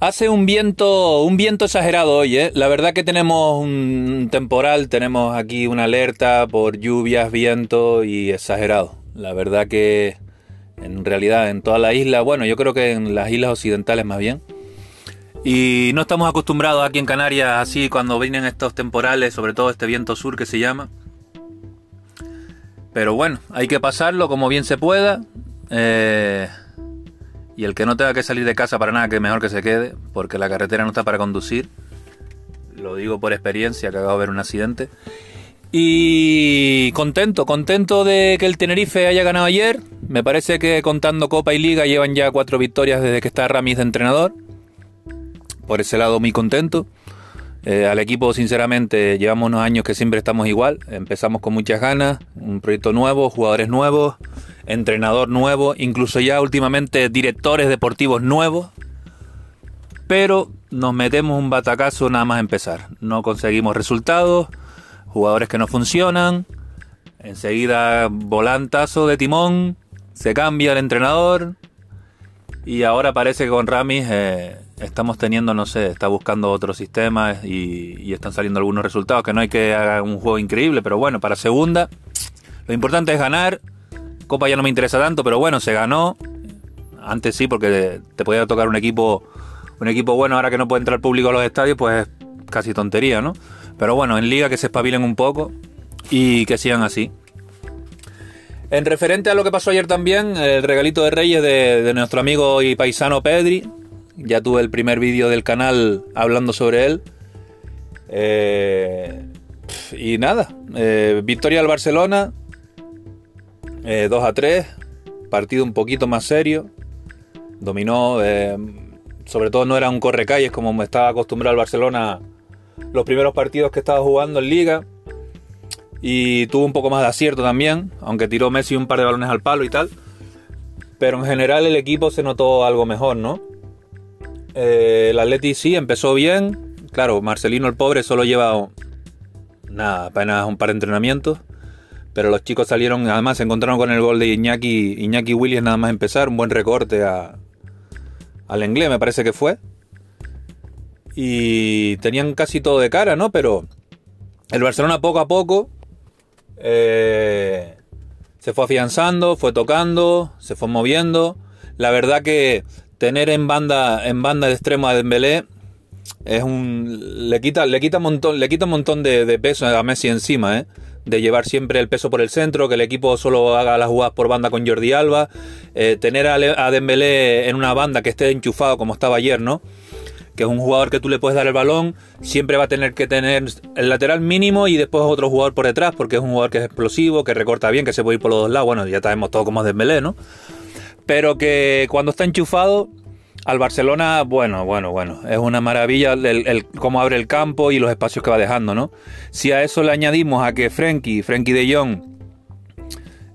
Hace un viento, un viento exagerado hoy, ¿eh? La verdad que tenemos un temporal, tenemos aquí una alerta por lluvias, viento y exagerado. La verdad que en realidad en toda la isla, bueno, yo creo que en las islas occidentales más bien. Y no estamos acostumbrados aquí en Canarias así cuando vienen estos temporales, sobre todo este viento sur que se llama. Pero bueno, hay que pasarlo como bien se pueda. Eh, y el que no tenga que salir de casa para nada, que mejor que se quede, porque la carretera no está para conducir. Lo digo por experiencia, que acabo de ver un accidente. Y contento, contento de que el Tenerife haya ganado ayer. Me parece que contando Copa y Liga llevan ya cuatro victorias desde que está Ramis de entrenador. Por ese lado muy contento. Eh, al equipo, sinceramente, llevamos unos años que siempre estamos igual. Empezamos con muchas ganas, un proyecto nuevo, jugadores nuevos entrenador nuevo, incluso ya últimamente directores deportivos nuevos. Pero nos metemos un batacazo nada más empezar. No conseguimos resultados, jugadores que no funcionan. Enseguida volantazo de timón, se cambia el entrenador. Y ahora parece que con Ramis eh, estamos teniendo, no sé, está buscando otros sistemas y, están saliendo algunos resultados. Que no hay que haga un juego increíble, pero bueno, para segunda, lo importante es ganar Copa ya no me interesa tanto, pero bueno, se ganó. Antes sí, porque te podía tocar un equipo, un equipo bueno, ahora que no puede entrar público a los estadios, pues es casi tontería, ¿no? Pero bueno, en liga que se espabilen un poco y que sigan así. En referente a lo que pasó ayer también, el regalito de Reyes de, nuestro amigo y paisano Pedri. Ya tuve el primer vídeo del canal hablando sobre él. Eh, y nada, eh, victoria al Barcelona, 2 eh, a 3, partido un poquito más serio, dominó, sobre todo no era un correcalles como me estaba acostumbrado el Barcelona los primeros partidos que estaba jugando en liga, y tuvo un poco más de acierto también, aunque tiró Messi un par de balones al palo y tal, pero en general el equipo se notó algo mejor, ¿no? Eh, el Atleti sí empezó bien, claro, Marcelino el pobre solo lleva nada, apenas un par de entrenamientos pero los chicos salieron, además se encontraron con el gol de Iñaki, Iñaki Williams nada más empezar, un buen recorte a, al inglés me parece que fue. Y tenían casi todo de cara, ¿no? Pero el Barcelona poco a poco eh, se fue afianzando, fue tocando, se fue moviendo. La verdad que tener en banda, en banda de extremo a Dembélé es un le quita le quita un montón le quita un montón de, de peso a Messi encima, ¿eh? de llevar siempre el peso por el centro, que el equipo solo haga las jugadas por banda con Jordi Alba, eh, tener a, Dembélé en una banda que esté enchufado como estaba ayer, ¿no? Que es un jugador que tú le puedes dar el balón, siempre va a tener que tener el lateral mínimo y después otro jugador por detrás, porque es un jugador que es explosivo, que recorta bien, que se puede ir por los dos lados, bueno, ya sabemos todo como es Dembélé, ¿no? Pero que cuando está enchufado al Barcelona, bueno, bueno, bueno, es una maravilla el, cómo abre el campo y los espacios que va dejando, ¿no? Si a eso le añadimos a que Frenkie, Frenkie de Jong,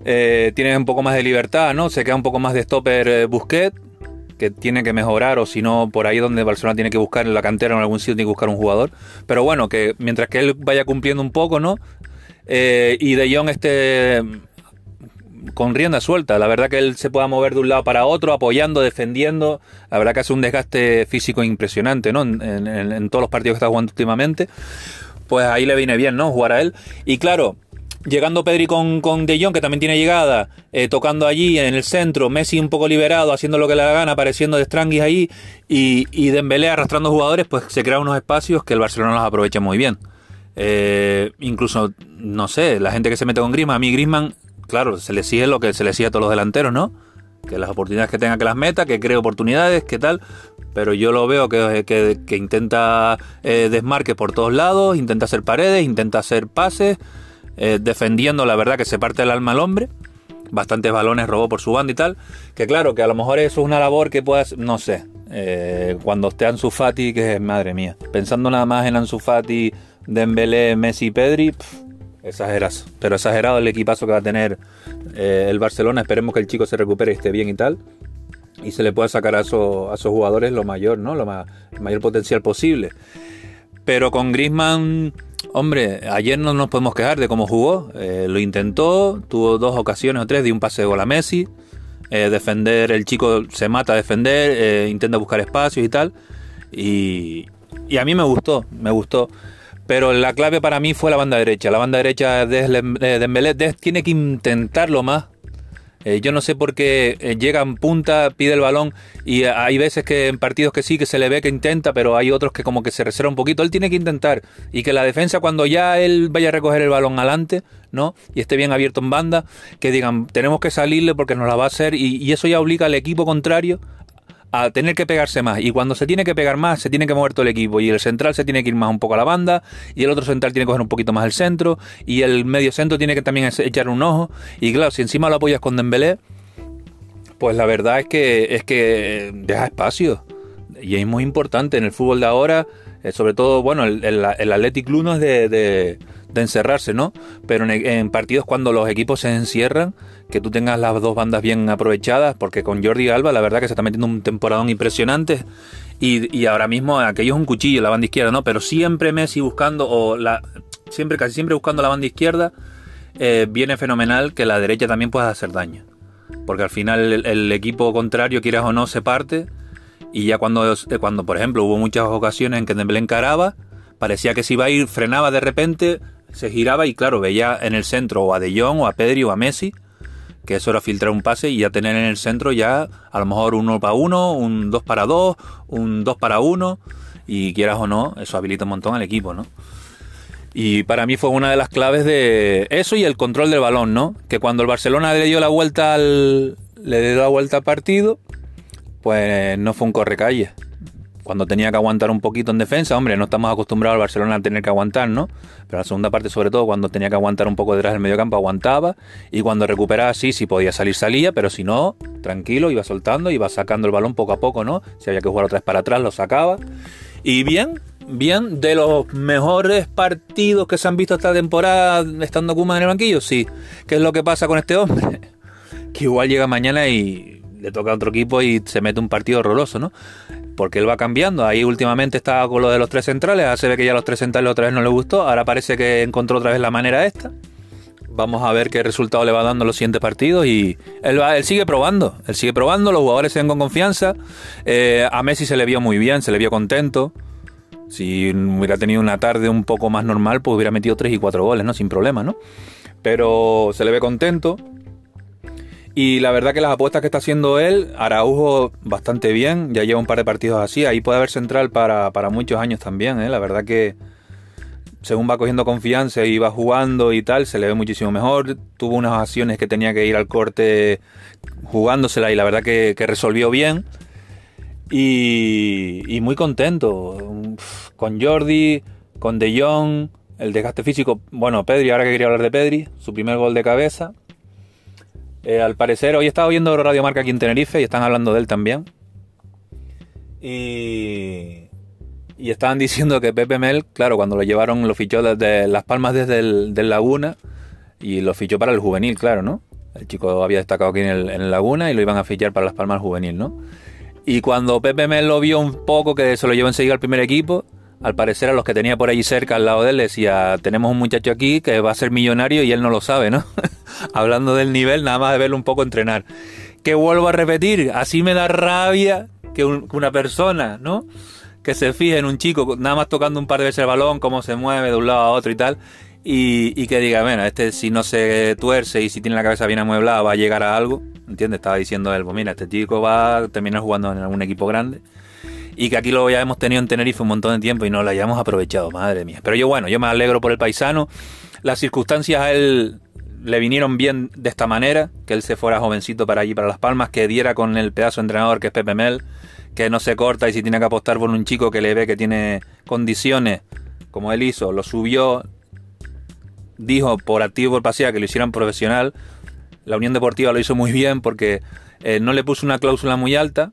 eh, tiene un poco más de libertad, ¿no? Se queda un poco más de stopper eh, Busquet, que tiene que mejorar, o si no, por ahí donde Barcelona tiene que buscar en la cantera o en algún sitio tiene que buscar un jugador. Pero bueno, que mientras que él vaya cumpliendo un poco, ¿no? Eh, y De Jong esté con rienda suelta. La verdad que él se pueda mover de un lado para otro, apoyando, defendiendo. La verdad que hace un desgaste físico impresionante, ¿no? En, todos los partidos que está jugando últimamente. Pues ahí le viene bien, ¿no? Jugar a él. Y claro, llegando Pedri con, con De Jong, que también tiene llegada, eh, tocando allí en el centro, Messi un poco liberado, haciendo lo que le da gana, apareciendo de Stranguis ahí, y, y Dembélé arrastrando jugadores, pues se crean unos espacios que el Barcelona los aprovecha muy bien. Eh, incluso, no sé, la gente que se mete con Griezmann, a mí Griezmann claro, se le sigue lo que se le sigue a todos los delanteros, ¿no? Que las oportunidades que tenga que las meta, que cree oportunidades, que tal. Pero yo lo veo que, que, intenta eh, desmarque por todos lados, intenta hacer paredes, intenta hacer pases, eh, defendiendo la verdad que se parte el alma al hombre. Bastantes balones robó por su banda y tal. Que claro, que a lo mejor eso es una labor que puedas, no sé, eh, cuando esté Ansu Fati, que es madre mía. Pensando nada más en Ansu Fati, Dembélé, Messi, Pedri, Exageras, pero exagerado el equipazo que va a tener eh, el Barcelona. Esperemos que el chico se recupere y esté bien y tal. Y se le pueda sacar a, esos, a esos jugadores lo mayor, ¿no? Lo mayor potencial posible. Pero con Grisman, hombre, ayer no nos podemos quejar de cómo jugó. Eh, lo intentó, tuvo dos ocasiones o tres de un pase de gol a Messi. Eh, defender, el chico se mata a defender, intenta buscar espacios y tal. Y, y a mí me gustó, me gustó. Pero la clave para mí fue la banda derecha. La banda derecha de Dembélé tiene que intentarlo más. Eh, yo no sé por qué eh, llega en punta, pide el balón y hay veces que en partidos que sí que se le ve que intenta, pero hay otros que como que se reserva un poquito. Él tiene que intentar y que la defensa cuando ya él vaya a recoger el balón adelante, ¿no? Y esté bien abierto en banda, que digan, tenemos que salirle porque nos la va a hacer y eso ya obliga al equipo contrario a tener que pegarse más. Y cuando se tiene que pegar más, se tiene que mover todo el equipo. Y el central se tiene que ir más un poco a la banda. Y el otro central tiene que coger un poquito más el centro. Y el medio centro tiene que también echar un ojo. Y claro, si encima lo apoyas con Dembélé, pues la verdad es que, es que deja espacio. Y es muy importante en el fútbol de ahora. Eh, sobre todo, bueno, el, el, Athletic Club no es de de encerrarse, ¿no? Pero en, partidos cuando los equipos se encierran, que tú tengas las dos bandas bien aprovechadas, porque con Jordi Alba la verdad que se está metiendo un temporadón impresionante y, ahora mismo aquello es un cuchillo, la banda izquierda, ¿no? Pero siempre Messi buscando, o la, siempre, casi siempre buscando la banda izquierda, eh, viene fenomenal que la derecha también pueda hacer daño. Porque al final el, equipo contrario, quieras o no, se parte. Y ya cuando, cuando, por ejemplo, hubo muchas ocasiones en que Dembélé encaraba, parecía que se iba a ir, frenaba de repente, se giraba y claro, veía en el centro o a De Jong o a Pedri o a Messi, que eso era filtrar un pase y ya tener en el centro ya a lo mejor uno para uno, un dos para dos, un dos para uno, y quieras o no, eso habilita un montón al equipo, ¿no? Y para mí fue una de las claves de eso y el control del balón, ¿no? Que cuando el Barcelona le dio la vuelta al, le dio la vuelta al partido, pues no fue un correcalle cuando tenía que aguantar un poquito en defensa, hombre, no estamos acostumbrados al Barcelona a tener que aguantar, ¿no? Pero la segunda parte, sobre todo, cuando tenía que aguantar un poco detrás del medio campo, aguantaba. Y cuando recuperaba, sí, si podía salir, salía, pero si no, tranquilo, iba soltando, iba sacando el balón poco a poco, ¿no? Si había que jugar otra vez para atrás, lo sacaba. Y bien, bien, de los mejores partidos que se han visto esta temporada estando Kuma en el banquillo, sí. ¿Qué es lo que pasa con este hombre? Que igual llega mañana y le toca a otro equipo y se mete un partido horroroso, ¿no? Porque él va cambiando. Ahí últimamente estaba con lo de los tres centrales, se ve que ya los tres centrales otra vez no le gustó, ahora parece que encontró otra vez la manera esta. Vamos a ver qué resultado le va dando los siguientes partidos y él, va, él sigue probando, él sigue probando, los jugadores se ven con confianza. Eh, a Messi se le vio muy bien, se le vio contento. Si hubiera tenido una tarde un poco más normal, pues hubiera metido tres y cuatro goles, ¿no? Sin problema, ¿no? Pero se le ve contento. Y la verdad que las apuestas que está haciendo él, Araujo bastante bien, ya lleva un par de partidos así, ahí puede haber central para, muchos años también, ¿eh? la verdad que según va cogiendo confianza y va jugando y tal, se le ve muchísimo mejor, tuvo unas acciones que tenía que ir al corte jugándosela y la verdad que, resolvió bien. Y, y, muy contento con Jordi, con De Jong, el desgaste físico. Bueno, Pedri, ahora que quería hablar de Pedri, su primer gol de cabeza. Eh, al parecer, hoy he estado viendo Radio Marca aquí en Tenerife y están hablando de él también. Y, y estaban diciendo que Pepe Mel, claro, cuando lo llevaron, lo fichó desde Las Palmas desde el Laguna y lo fichó para el juvenil, claro, ¿no? El chico había destacado aquí en el, Laguna y lo iban a fichar para Las Palmas juvenil, ¿no? Y cuando Pepe Mel lo vio un poco, que se lo llevó enseguida al primer equipo, al parecer a los que tenía por allí cerca al lado de él decía, tenemos un muchacho aquí que va a ser millonario y él no lo sabe, ¿no? hablando del nivel, nada más de verlo un poco entrenar. Que vuelvo a repetir, así me da rabia que, una persona, ¿no? Que se fije en un chico nada más tocando un par de veces el balón, cómo se mueve de un lado a otro y tal, y, que diga, bueno, este si no se tuerce y si tiene la cabeza bien amueblada va a llegar a algo, ¿entiendes? Estaba diciendo él, pues mira, este chico va a terminar jugando en algún equipo grande y que aquí lo ya hemos tenido en Tenerife un montón de tiempo y no lo hayamos aprovechado, madre mía. Pero yo bueno, yo me alegro por el paisano. Las circunstancias a él le vinieron bien de esta manera, que él se fuera jovencito para allí, para Las Palmas, que diera con el pedazo de entrenador que es Pepe Mel, que no se corta y si tiene que apostar por un chico que le ve que tiene condiciones, como él hizo, lo subió, dijo por activo por pasiva que lo hicieran profesional. La Unión Deportiva lo hizo muy bien porque eh, no le puso una cláusula muy alta,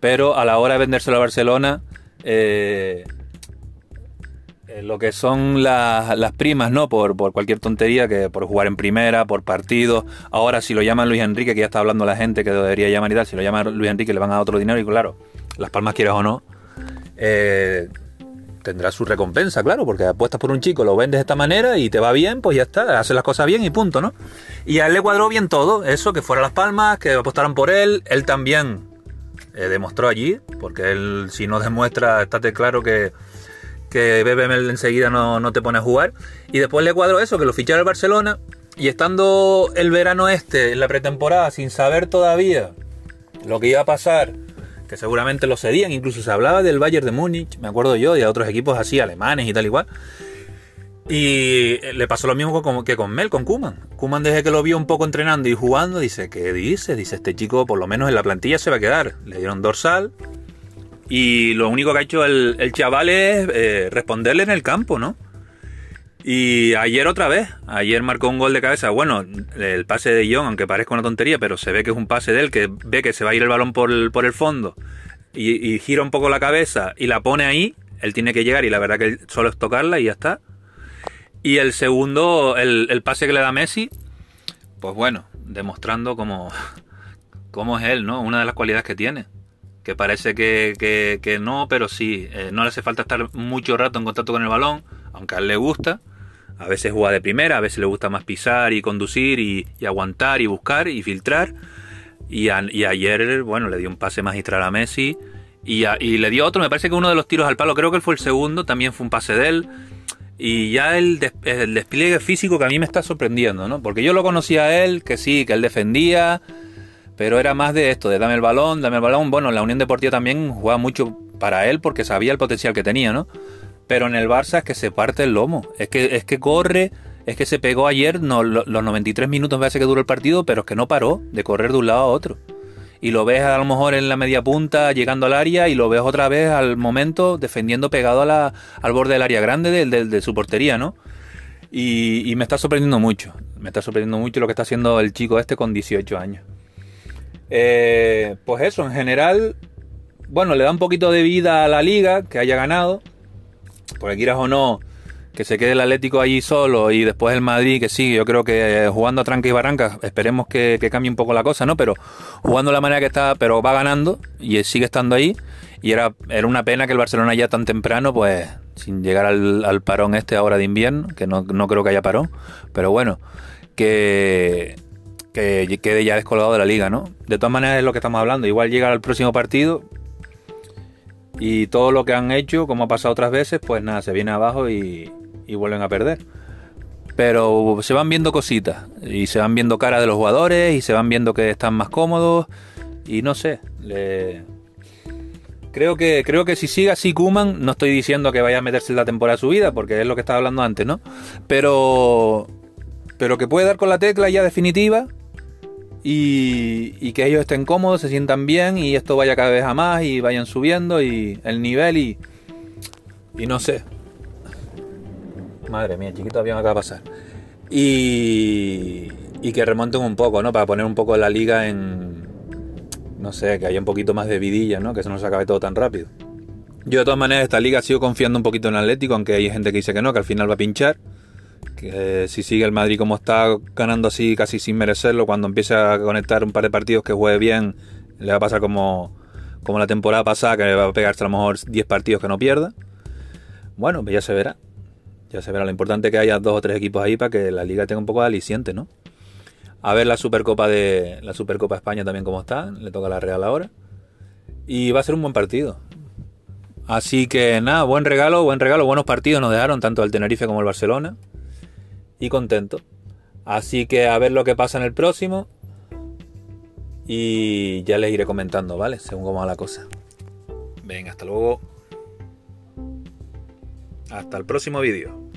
pero a la hora de vendérselo a Barcelona, eh, eh, lo que son las primas, ¿no? Por, cualquier tontería, que por jugar en primera, por partido. Ahora, si lo llaman Luis Enrique, que ya está hablando la gente que debería llamar y tal, si lo llaman Luis Enrique le van a dar otro dinero y claro, las palmas quieras o no, eh, tendrá su recompensa, claro, porque apuestas por un chico, lo vendes de esta manera y te va bien, pues ya está, haces las cosas bien y punto, ¿no? Y a él le cuadró bien todo, eso, que fuera las palmas, que apostaran por él, él también eh, demostró allí, porque él si no demuestra, estate claro que, que BBM enseguida no, no, te pone a jugar. Y después le cuadro eso, que lo fichara el Barcelona. Y estando el verano este, en la pretemporada, sin saber todavía lo que iba a pasar, que seguramente lo serían, incluso se hablaba del Bayern de Múnich, me acuerdo yo, y a otros equipos así, alemanes y tal igual. Y le pasó lo mismo que con Mel, con Kuman. Kuman desde que lo vio un poco entrenando y jugando, dice, ¿qué dice? Dice, este chico por lo menos en la plantilla se va a quedar. Le dieron dorsal. Y lo único que ha hecho el, chaval es eh, responderle en el campo, ¿no? Y ayer otra vez, ayer marcó un gol de cabeza. Bueno, el pase de John, aunque parezca una tontería, pero se ve que es un pase de él, que ve que se va a ir el balón por el, por el fondo y, y gira un poco la cabeza y la pone ahí. Él tiene que llegar y la verdad que solo es tocarla y ya está. Y el segundo, el, pase que le da Messi, pues bueno, demostrando cómo, cómo es él, ¿no? Una de las cualidades que tiene. Que parece que, no, pero sí, eh, no le hace falta estar mucho rato en contacto con el balón, aunque a él le gusta. A veces juega de primera, a veces le gusta más pisar y conducir y, aguantar y buscar y filtrar. Y, ayer, bueno, le dio un pase magistral a Messi y, y, le dio otro, me parece que uno de los tiros al palo, creo que fue el segundo, también fue un pase de él. Y ya el, despliegue físico que a mí me está sorprendiendo, ¿no? Porque yo lo conocía a él, que sí, que él defendía, pero era más de esto, de dame el balón, dame el balón. Bueno, la Unión Deportiva también jugaba mucho para él porque sabía el potencial que tenía, ¿no? Pero en el Barça es que se parte el lomo, es que, es que corre, es que se pegó ayer, no, los 93 minutos me hace que duró el partido, pero es que no paró de correr de un lado a otro y lo ves a lo mejor en la media punta llegando al área y lo ves otra vez al momento defendiendo pegado al borde del área grande de, su portería, ¿no? Y, me está sorprendiendo mucho, me está sorprendiendo mucho lo que está haciendo el chico este con 18 años. Eh, pues eso, en general, bueno, le da un poquito de vida a la liga que haya ganado, porque quieras o no, que se quede el Atlético allí solo y después el Madrid que sigue, yo creo que eh, jugando a tranca y barranca, esperemos que, cambie un poco la cosa, ¿no? Pero jugando la manera que está, pero va ganando y sigue estando ahí. Y era, era una pena que el Barcelona ya tan temprano, pues sin llegar al, parón este ahora de invierno, que no, creo que haya parón, pero bueno, que, que quede ya descolgado de la liga, ¿no? De todas maneras es lo que estamos hablando, igual llega al próximo partido y todo lo que han hecho, como ha pasado otras veces, pues nada, se viene abajo y, y vuelven a perder. Pero se van viendo cositas y se van viendo caras de los jugadores y se van viendo que están más cómodos y no sé, creo que creo que si sigue así Kuman, no estoy diciendo que vaya a meterse en la temporada de su vida porque es lo que estaba hablando antes, ¿no? Pero pero que puede dar con la tecla ya definitiva y, y, que ellos estén cómodos, se sientan bien y esto vaya cada vez a más y vayan subiendo y el nivel y, y no sé, Madre mía, chiquito avión acaba de pasar. Y, y que remonten un poco, ¿no? Para poner un poco la liga en. No sé, que haya un poquito más de vidilla, ¿no? Que se nos acabe todo tan rápido. Yo de todas maneras esta liga sigo confiando un poquito en Atlético, aunque hay gente que dice que no, que al final va a pinchar. Que si sigue el Madrid como está ganando así casi sin merecerlo, cuando empiece a conectar un par de partidos que juegue bien, le va a pasar como, como la temporada pasada, que le va a pegarse a lo mejor 10 partidos que no pierda. Bueno, pues ya se verá. Ya se verá lo importante que haya dos o tres equipos ahí para que la liga tenga un poco de aliciente, ¿no? A ver la Supercopa de la Supercopa España también cómo está, le toca a la Real ahora. Y va a ser un buen partido. Así que nada, buen regalo, buen regalo, buenos partidos nos dejaron tanto el Tenerife como el Barcelona. Y contento. Así que a ver lo que pasa en el próximo. Y ya les iré comentando, ¿vale? Según cómo va la cosa. Venga, hasta luego. Hasta el próximo vídeo.